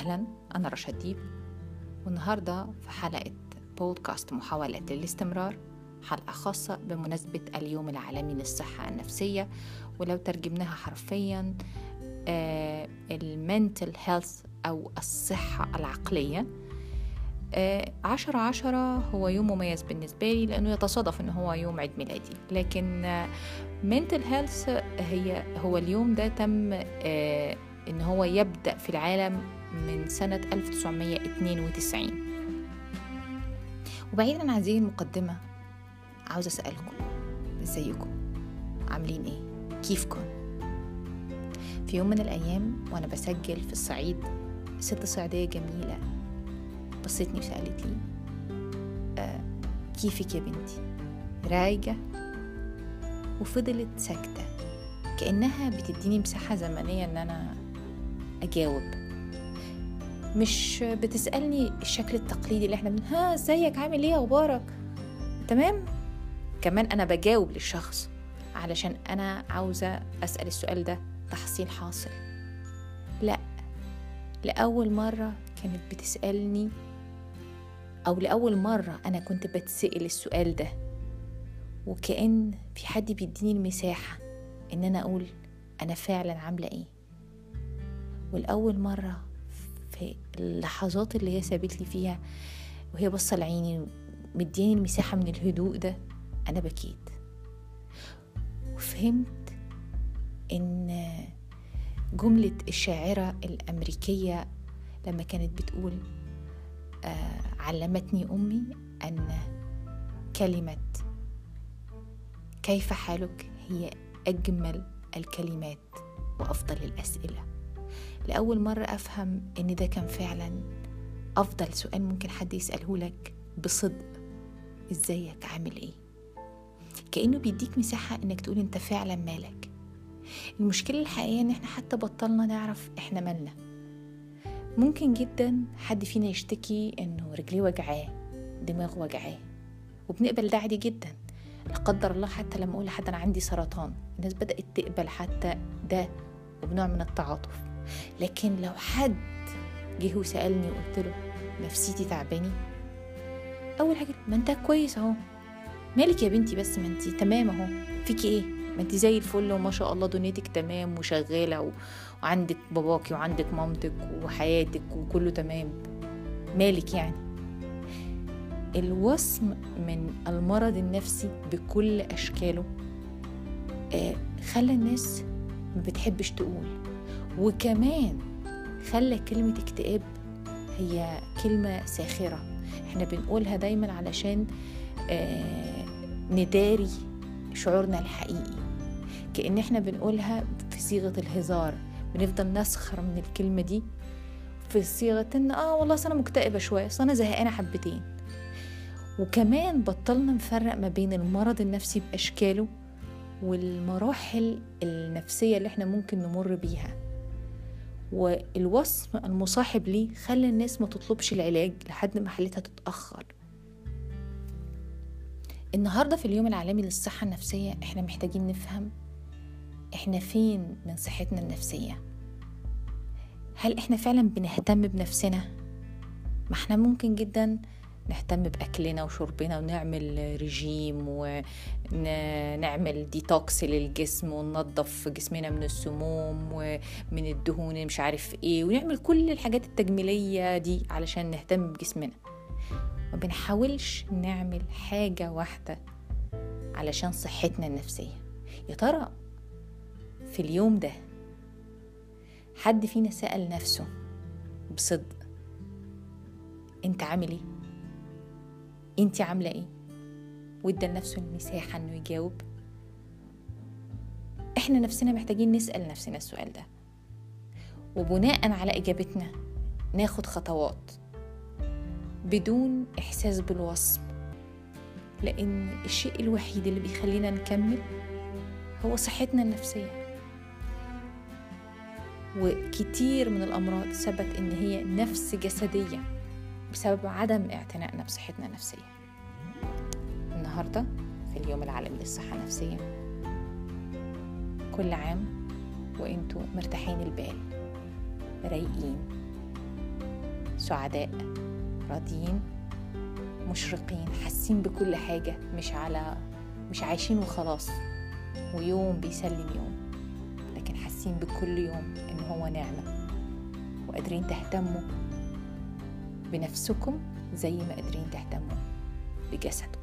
أهلا أنا رشا ديب والنهاردة في حلقة بودكاست محاولة للاستمرار حلقة خاصة بمناسبة اليوم العالمي للصحة النفسية ولو ترجمناها حرفيا ال mental health أو الصحة العقلية. آه، عشرة عشرة هو يوم مميز بالنسبة لي لأنه يتصادف أنه هو يوم عيد ميلادي. لكن mental health هي هو اليوم ده تم آه، أن هو يبدأ في العالم من سنة 1992 وبعيدا عن هذه المقدمة عاوز أسألكم إزيكم؟ عاملين إيه؟ كيفكم؟ في يوم من الأيام وأنا بسجل في الصعيد ست صعيدية جميلة بصيتني وسألت لي آه كيفك يا بنتي؟ رايقة وفضلت ساكتة كأنها بتديني مساحة زمنية إن أنا أجاوب. مش بتسألني الشكل التقليدي اللي إحنا بن ها إزيك؟ عامل إيه؟ أخبارك؟ تمام؟ كمان أنا بجاوب للشخص علشان أنا عاوزة أسأل السؤال ده تحصيل حاصل. لا. لأول مرة كانت بتسألني أو لأول مرة أنا كنت بتسأل السؤال ده وكأن في حد بيديني المساحة إن أنا أقول أنا فعلا عاملة إيه. والأول مرة في اللحظات اللي هي سابت لي فيها وهي بصة لعيني مدياني المساحة من الهدوء ده أنا بكيت. وفهمت إن جملة الشاعرة الأمريكية لما كانت بتقول آه علمتني أمي أن كلمة كيف حالك هي أجمل الكلمات وأفضل الأسئلة. لأول مرة أفهم إن ده كان فعلا أفضل سؤال ممكن حد يسأله لك بصدق. إزيك؟ عامل إيه؟ كأنه بيديك مساحة إنك تقول أنت فعلا مالك. المشكلة الحقيقية إن إحنا حتى بطلنا نعرف إحنا مالنا. ممكن جدا حد فينا يشتكي إنه رجليه وجعاه دماغه وجعاه وبنقبل ده عادي جدا. لا قدر الله حتى لما أقول لحد أنا عندي سرطان. الناس بدأت تقبل حتى ده وبنوع من التعاطف. لكن لو حد جه وسألني وقلت له نفسيتي تعباني أول حاجة ما أنت كويس أهو. مالك يا بنتي بس؟ ما أنت تمام أهو. فيكي إيه؟ ما انت زي الفل وما شاء الله دنيتك تمام وشغالة و... وعندك باباكي وعندك مامتك وحياتك وكله تمام. مالك يعني؟ الوصم من المرض النفسي بكل أشكاله آه خلى الناس ما بتحبش تقول. وكمان خلى كلمة اكتئاب هي كلمة ساخرة. إحنا بنقولها دايما علشان آه نداري شعورنا الحقيقي. كأن إحنا بنقولها في صيغة الهزار. بنفضل نسخر من الكلمة دي في صيغة إن آه والله أنا مكتئبة شوية أنا زهقانة حبتين. وكمان بطلنا نفرق ما بين المرض النفسي بأشكاله والمراحل النفسية اللي إحنا ممكن نمر بيها. والوصم المصاحب ليه خلى الناس ما تطلبش العلاج لحد ما حالتها تتأخر. النهارده في اليوم العالمي للصحة النفسية إحنا محتاجين نفهم إحنا فين من صحتنا النفسية. هل إحنا فعلا بنهتم بنفسنا؟ ما إحنا ممكن جدا نهتم بأكلنا وشربنا ونعمل رجيم ونعمل ديتوكس للجسم وننظف جسمنا من السموم ومن الدهون مش عارف إيه ونعمل كل الحاجات التجميلية دي علشان نهتم بجسمنا. ما بنحاولش نعمل حاجة واحدة علشان صحتنا النفسية. يا ترى في اليوم ده حد فينا سأل نفسه بصدق أنت عامل إيه؟ انت عاملة إيه؟ وادى لنفسه المساحة انه يجاوب. إحنا نفسنا محتاجين نسأل نفسنا السؤال ده. وبناء على إجابتنا ناخد خطوات. بدون إحساس بالوصم. لأن الشيء الوحيد اللي بيخلينا نكمل هو صحتنا النفسية. وكتير من الأمراض ثبت إن هي نفس جسدية. بسبب عدم اعتنائنا بصحتنا النفسية. النهاردة في اليوم العالمي للصحة النفسية كل عام وانتوا مرتاحين البال رايقين سعداء راضيين مشرقين حاسين بكل حاجة مش على مش عايشين وخلاص ويوم بيسلم يوم لكن حاسين بكل يوم إن هو نعمة وقادرين تهتموا بنفسكم زي ما قادرين تهتموا بجسدكم.